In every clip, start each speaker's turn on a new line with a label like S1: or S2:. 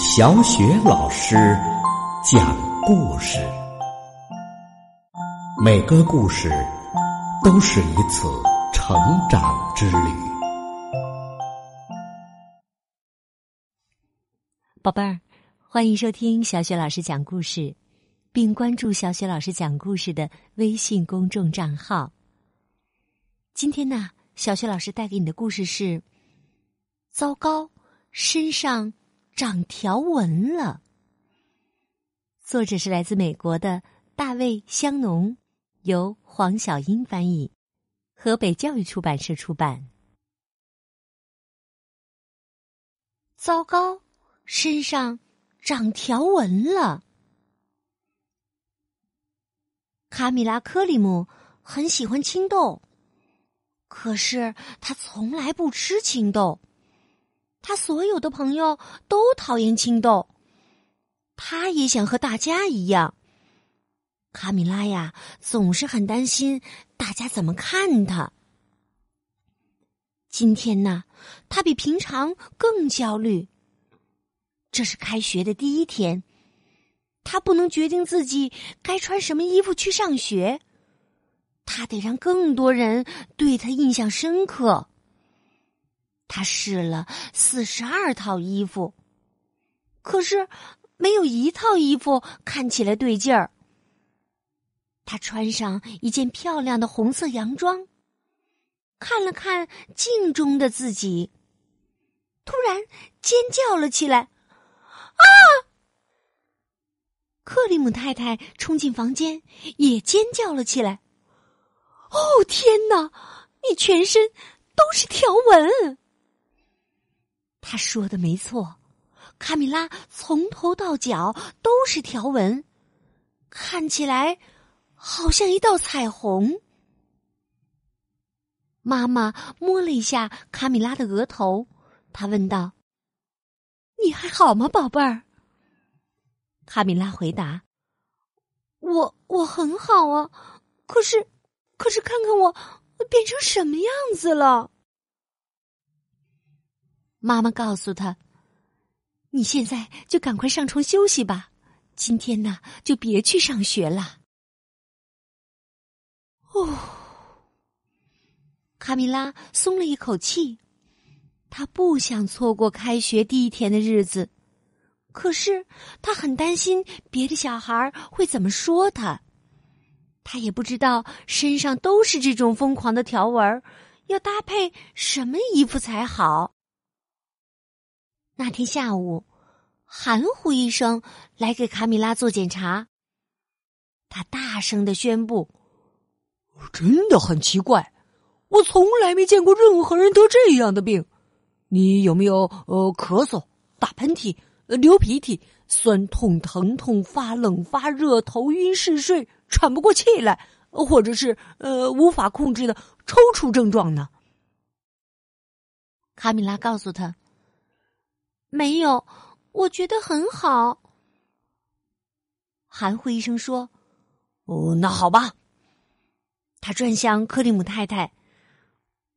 S1: 小雪老师讲故事，每个故事都是一次成长之旅。
S2: 宝贝儿，欢迎收听小雪老师讲故事，并关注小雪老师讲故事的微信公众账号。今天呢，小雪老师带给你的故事是：糟糕，身上。长条纹了。作者是来自美国的大卫·香农，由黄小英翻译，河北教育出版社出版。糟糕，身上长条纹了。卡米拉·科里姆很喜欢青豆，可是他从来不吃青豆。他所有的朋友都讨厌青豆，他也想和大家一样。卡米拉呀，总是很担心大家怎么看他。今天呢，他比平常更焦虑。这是开学的第一天，他不能决定自己该穿什么衣服去上学，他得让更多人对他印象深刻。他试了四十二套衣服，可是没有一套衣服看起来对劲儿。他穿上一件漂亮的红色洋装，看了看镜中的自己，突然尖叫了起来：“啊！”克里姆太太冲进房间，也尖叫了起来：“哦，天哪！你全身都是条纹！”他说的没错，卡米拉从头到脚都是条纹，看起来好像一道彩虹。妈妈摸了一下卡米拉的额头，她问道：“你还好吗，宝贝儿？”卡米拉回答：“我我很好啊，可是，可是看看我变成什么样子了。”妈妈告诉他：“你现在就赶快上床休息吧，今天呢就别去上学了。”哦，卡米拉松了一口气，他不想错过开学第一天的日子，可是他很担心别的小孩会怎么说他，他也不知道身上都是这种疯狂的条纹，要搭配什么衣服才好。那天下午，含糊医生来给卡米拉做检查。他大声的宣布：“
S3: 真的很奇怪，我从来没见过任何人得这样的病。你有没有呃咳嗽、打喷嚏、流鼻涕、酸痛、疼痛、发冷、发热、头晕嗜睡、喘不过气来，或者是呃无法控制的抽搐症状呢？”
S2: 卡米拉告诉他。没有，我觉得很好。含糊医生说：“
S3: 哦，那好吧。”
S2: 他转向克里姆太太：“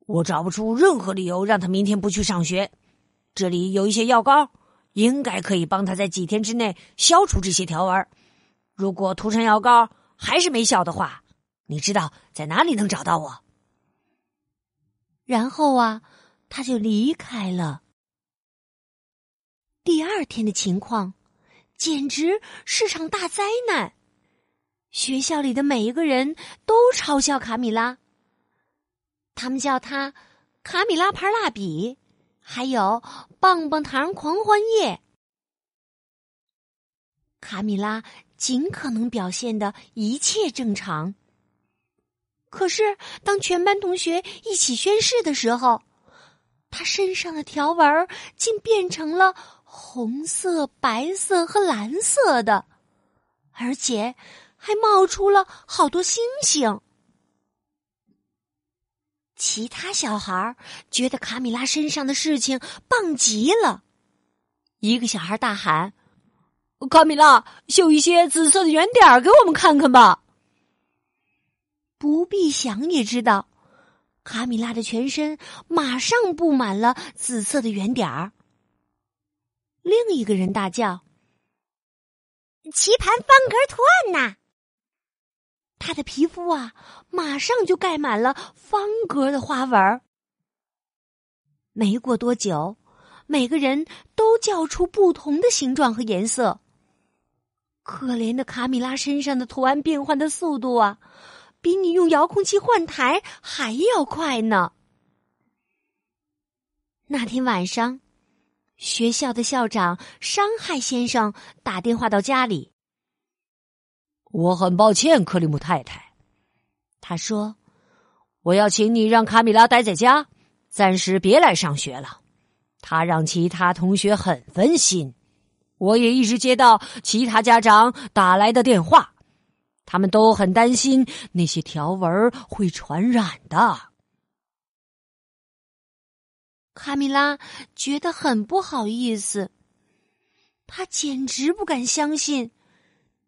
S3: 我找不出任何理由让他明天不去上学。这里有一些药膏，应该可以帮他在几天之内消除这些条纹。如果涂上药膏还是没效的话，你知道在哪里能找到我？”
S2: 然后啊，他就离开了。第二天的情况，简直是场大灾难。学校里的每一个人都嘲笑卡米拉，他们叫他“卡米拉牌蜡笔”，还有“棒棒糖狂欢夜”。卡米拉尽可能表现的一切正常，可是当全班同学一起宣誓的时候，他身上的条纹竟变成了。红色、白色和蓝色的，而且还冒出了好多星星。其他小孩觉得卡米拉身上的事情棒极了。一个小孩大喊：“
S3: 卡米拉，绣一些紫色的圆点给我们看看吧！”
S2: 不必想也知道，卡米拉的全身马上布满了紫色的圆点儿。另一个人大叫：“棋盘方格图案呐！”他的皮肤啊，马上就盖满了方格的花纹。没过多久，每个人都叫出不同的形状和颜色。可怜的卡米拉身上的图案变换的速度啊，比你用遥控器换台还要快呢。那天晚上，学校的校长伤害先生打电话到家里。
S3: 我很抱歉，克里姆太太，
S2: 他说：“
S3: 我要请你让卡米拉待在家，暂时别来上学了。他让其他同学很分心。我也一直接到其他家长打来的电话，他们都很担心那些条纹会传染的。”
S2: 卡米拉觉得很不好意思，他简直不敢相信。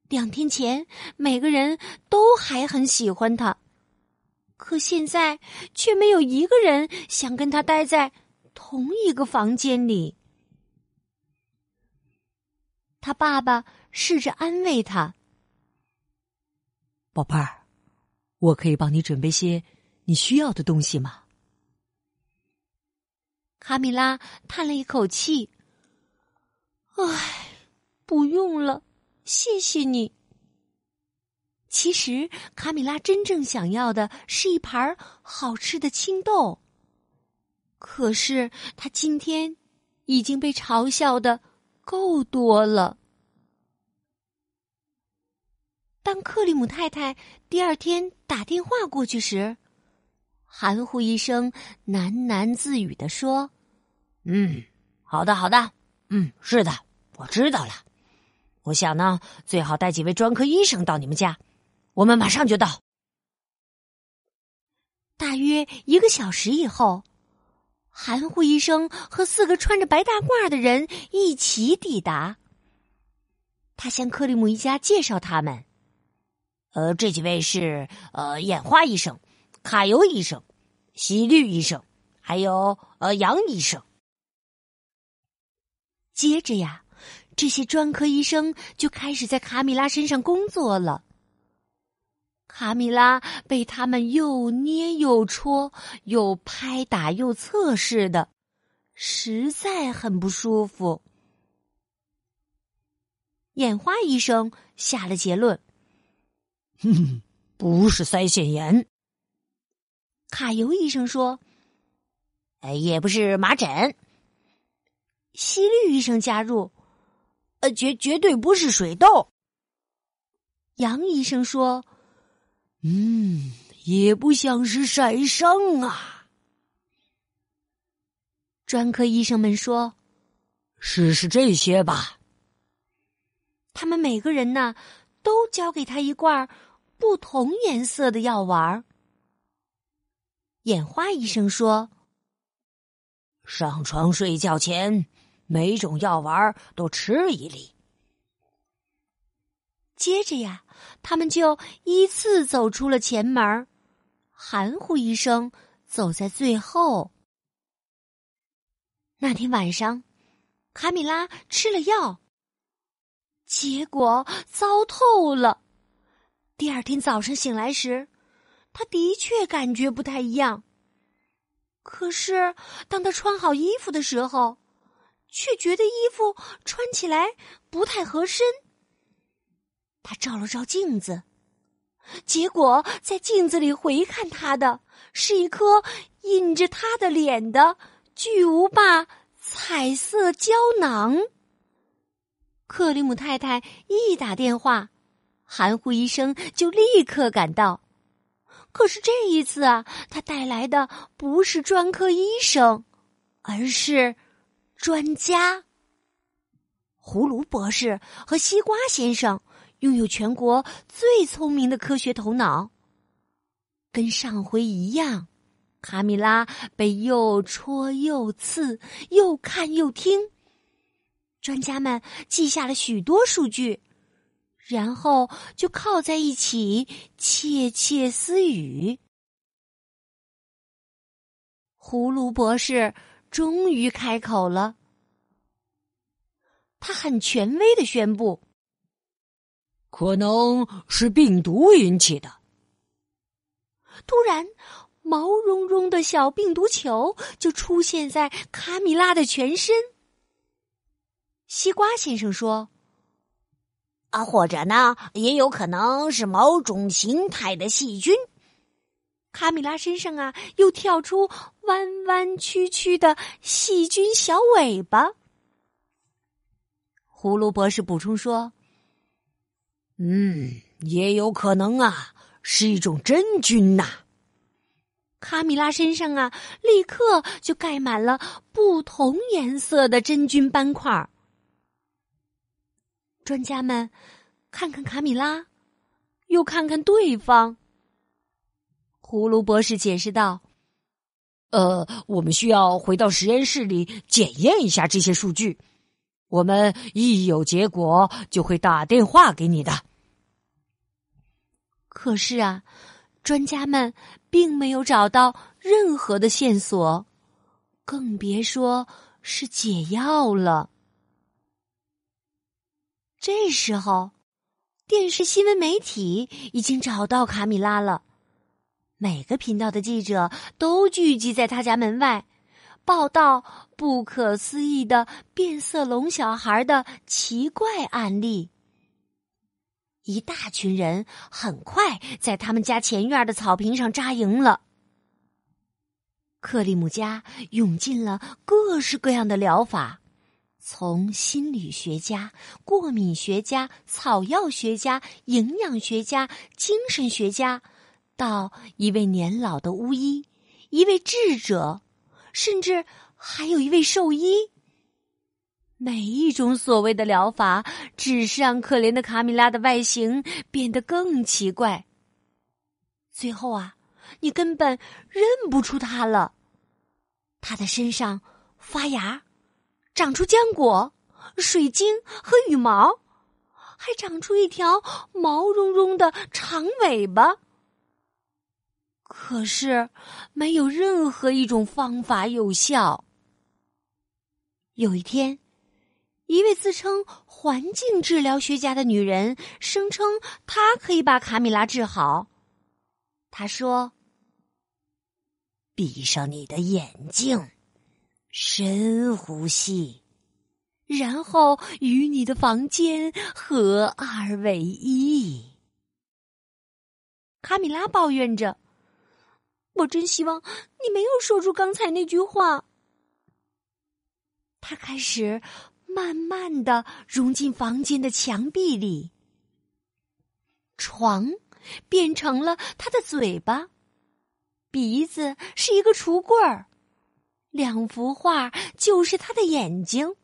S2: 两天前，每个人都还很喜欢他，可现在却没有一个人想跟他待在同一个房间里。他爸爸试着安慰他：“
S3: 宝贝儿，我可以帮你准备些你需要的东西吗？”
S2: 卡米拉叹了一口气：“唉，不用了。”谢谢你。其实，卡米拉真正想要的是一盘好吃的青豆。可是，他今天已经被嘲笑的够多了。当克里姆太太第二天打电话过去时，含糊一声喃喃自语的说：“
S3: 嗯，好的，好的，嗯，是的，我知道了。”我想呢，最好带几位专科医生到你们家，我们马上就到。
S2: 大约一个小时以后，含糊医生和四个穿着白大褂的人一起抵达。他向克里姆一家介绍他们：“
S3: 呃，这几位是呃眼花医生、卡尤医生、西律医生，还有呃杨医生。”
S2: 接着呀。这些专科医生就开始在卡米拉身上工作了。卡米拉被他们又捏又戳，又拍打又测试的，实在很不舒服。眼花医生下了结论：“
S3: 哼，不是腮腺炎。”
S2: 卡尤医生说：“
S3: 哎，也不是麻疹。”
S2: 西律医生加入。
S3: 呃，绝绝对不是水痘。
S2: 杨医生说：“
S3: 嗯，也不像是晒伤啊。”
S2: 专科医生们说：“
S3: 试试这些吧。”
S2: 他们每个人呢，都交给他一罐不同颜色的药丸。眼花医生说：“
S3: 上床睡觉前。”每种药丸都吃一粒。
S2: 接着呀，他们就依次走出了前门，含糊医生走在最后。那天晚上，卡米拉吃了药，结果糟透了。第二天早上醒来时，他的确感觉不太一样。可是，当他穿好衣服的时候，却觉得衣服穿起来不太合身。他照了照镜子，结果在镜子里回看他的是一颗印着他的脸的巨无霸彩色胶囊。克里姆太太一打电话，含糊医生就立刻赶到。可是这一次啊，他带来的不是专科医生，而是。专家，葫芦博士和西瓜先生拥有全国最聪明的科学头脑。跟上回一样，卡米拉被又戳又刺，又看又听。专家们记下了许多数据，然后就靠在一起窃窃私语。葫芦博士。终于开口了。他很权威的宣布：“
S3: 可能是病毒引起的。”
S2: 突然，毛茸茸的小病毒球就出现在卡米拉的全身。西瓜先生说：“
S4: 啊，或者呢，也有可能是某种形态的细菌。”
S2: 卡米拉身上啊，又跳出弯弯曲曲的细菌小尾巴。
S3: 葫芦博士补充说：“嗯，也有可能啊。”是一种真菌呐！
S2: 卡米拉身上啊，立刻就盖满了不同颜色的真菌斑块。专家们看看卡米拉，又看看对方。
S3: 葫芦博士解释道：“呃，我们需要回到实验室里检验一下这些数据。我们一有结果就会打电话给你的。”
S2: 可是啊，专家们并没有找到任何的线索，更别说是解药了。这时候，电视新闻媒体已经找到卡米拉了，每个频道的记者都聚集在他家门外，报道不可思议的变色龙小孩的奇怪案例。一大群人很快在他们家前院的草坪上扎营了。克里姆家涌进了各式各样的疗法，从心理学家、过敏学家、草药学家、营养学家、精神学家，到一位年老的巫医、一位智者，甚至还有一位兽医。每一种所谓的疗法，只是让可怜的卡米拉的外形变得更奇怪。最后啊，你根本认不出他了。他的身上发芽，长出浆果、水晶和羽毛，还长出一条毛茸茸的长尾巴。可是，没有任何一种方法有效。有一天。一位自称环境治疗学家的女人声称，她可以把卡米拉治好。她说：“
S4: 闭上你的眼睛，深呼吸，
S2: 然后与你的房间合二为一。”卡米拉抱怨着：“我真希望你没有说出刚才那句话。”他开始。慢慢的融进房间的墙壁里，床变成了他的嘴巴，鼻子是一个橱柜儿，两幅画就是他的眼睛。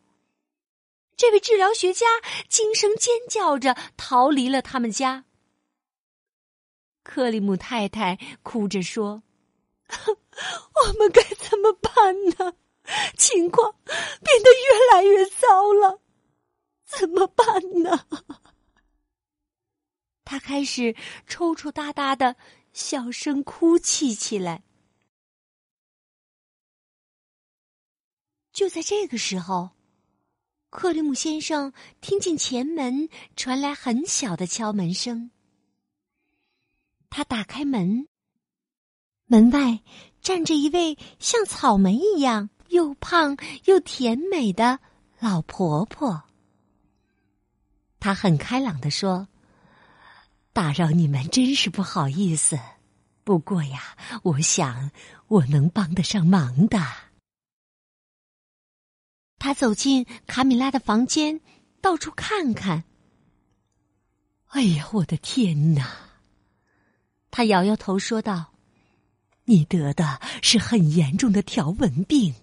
S2: 这位治疗学家惊声尖叫着逃离了他们家。克里姆太太哭着说：“ 我们该怎么办呢？”情况变得越来越糟了，怎么办呢？他开始抽抽搭搭的小声哭泣起来。就在这个时候，克里姆先生听见前门传来很小的敲门声。他打开门，门外站着一位像草莓一样。又胖又甜美的老婆婆，她很开朗的说：“打扰你们真是不好意思，不过呀，我想我能帮得上忙的。”他走进卡米拉的房间，到处看看。哎呀，我的天哪！他摇摇头说道：“你得的是很严重的条纹病。”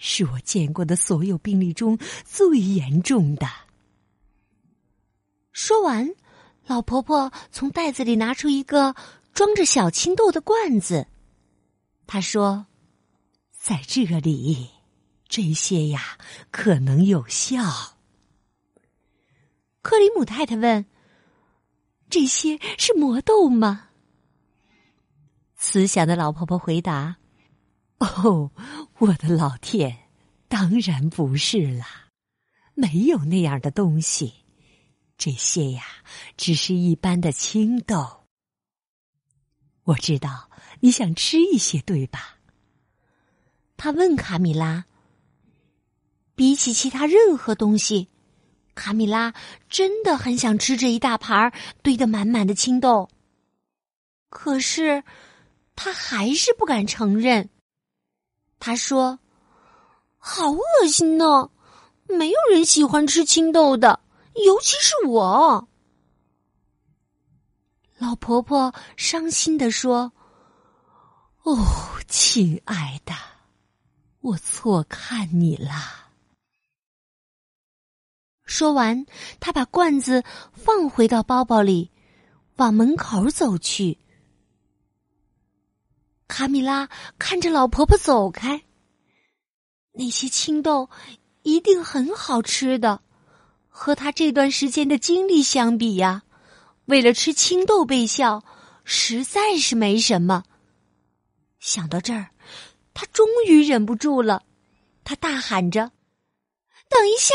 S2: 是我见过的所有病例中最严重的。说完，老婆婆从袋子里拿出一个装着小青豆的罐子。她说：“在这里，这些呀可能有效。”克里姆太太问：“这些是魔豆吗？”慈祥的老婆婆回答。哦，我的老天，当然不是啦！
S3: 没有那样的东西，这些呀，只是一般的青豆。我知道你想吃一些，对吧？
S2: 他问卡米拉。比起其他任何东西，卡米拉真的很想吃这一大盘堆得满满的青豆。可是，他还是不敢承认。他说：“好恶心呢，没有人喜欢吃青豆的，尤其是我。”老婆婆伤心的说：“
S3: 哦，亲爱的，我错看你了。”
S2: 说完，他把罐子放回到包包里，往门口走去。卡米拉看着老婆婆走开，那些青豆一定很好吃的，和他这段时间的经历相比呀，为了吃青豆被笑，实在是没什么。想到这儿，他终于忍不住了，他大喊着：“等一下！”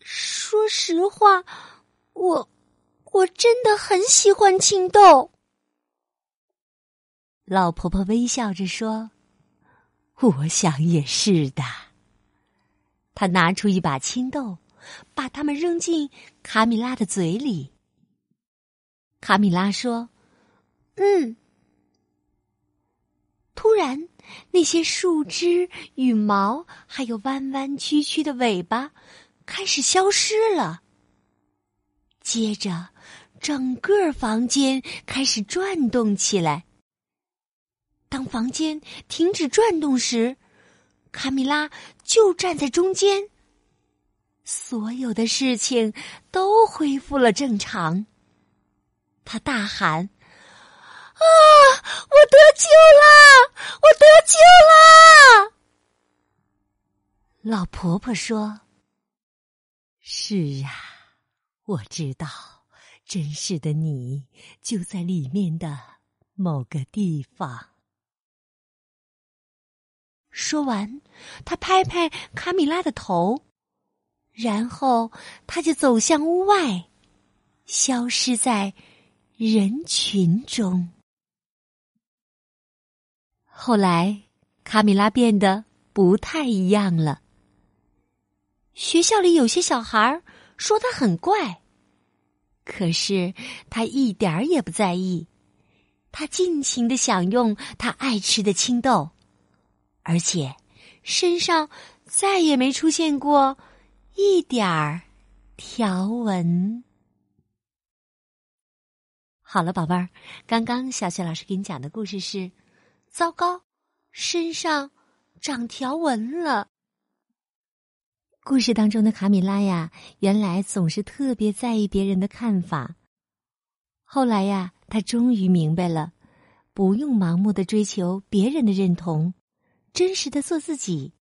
S2: 说实话，我我真的很喜欢青豆。
S3: 老婆婆微笑着说：“我想也是的。”她拿出一把青豆，把它们扔进卡米拉的嘴里。卡米拉说：“
S2: 嗯。”突然，那些树枝、羽毛，还有弯弯曲曲的尾巴。开始消失了。接着，整个房间开始转动起来。当房间停止转动时，卡米拉就站在中间。所有的事情都恢复了正常。他大喊：“啊！我得救了！我得救了！”
S3: 老婆婆说。是啊，我知道，真实的你就在里面的某个地方。
S2: 说完，他拍拍卡米拉的头，然后他就走向屋外，消失在人群中。后来，卡米拉变得不太一样了。学校里有些小孩说他很怪，可是他一点儿也不在意。他尽情的享用他爱吃的青豆，而且身上再也没出现过一点儿条纹。好了，宝贝儿，刚刚小雪老师给你讲的故事是：糟糕，身上长条纹了。故事当中的卡米拉呀，原来总是特别在意别人的看法。后来呀，他终于明白了，不用盲目的追求别人的认同，真实的做自己，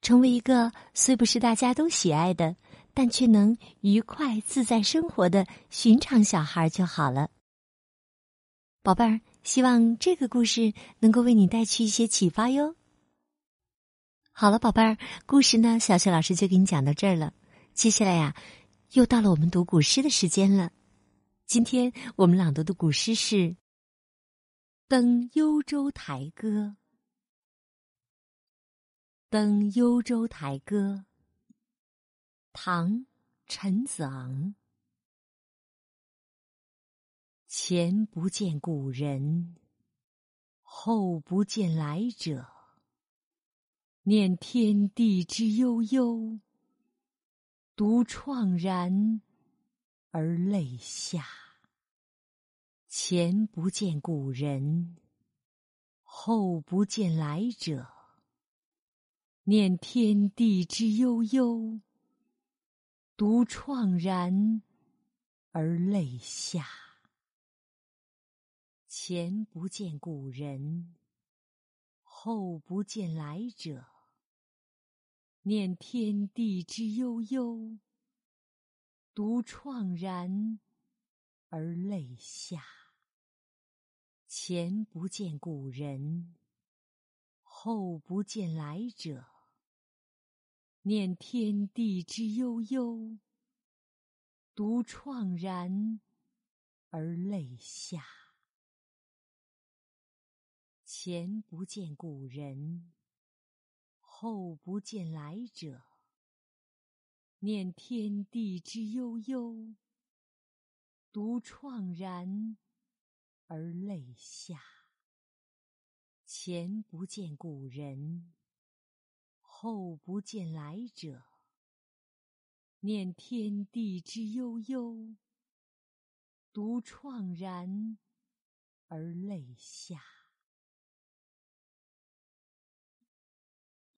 S2: 成为一个虽不是大家都喜爱的，但却能愉快自在生活的寻常小孩就好了。宝贝儿，希望这个故事能够为你带去一些启发哟。好了，宝贝儿，故事呢，小雪老师就给你讲到这儿了。接下来呀，又到了我们读古诗的时间了。今天我们朗读的古诗是《登幽州台歌》。《登幽州台歌》，唐·陈子昂。前不见古人，后不见来者。念天地之悠悠，独怆然而泪下。前不见古人，后不见来者。念天地之悠悠，独怆然而泪下。前不见古人。后不见来者，念天地之悠悠，独怆然而泪下。前不见古人，后不见来者，念天地之悠悠，独怆然而泪下。前不见古人，后不见来者。念天地之悠悠，独怆然而泪下。前不见古人。后不见来者，念天地之悠悠，独怆然而泪下。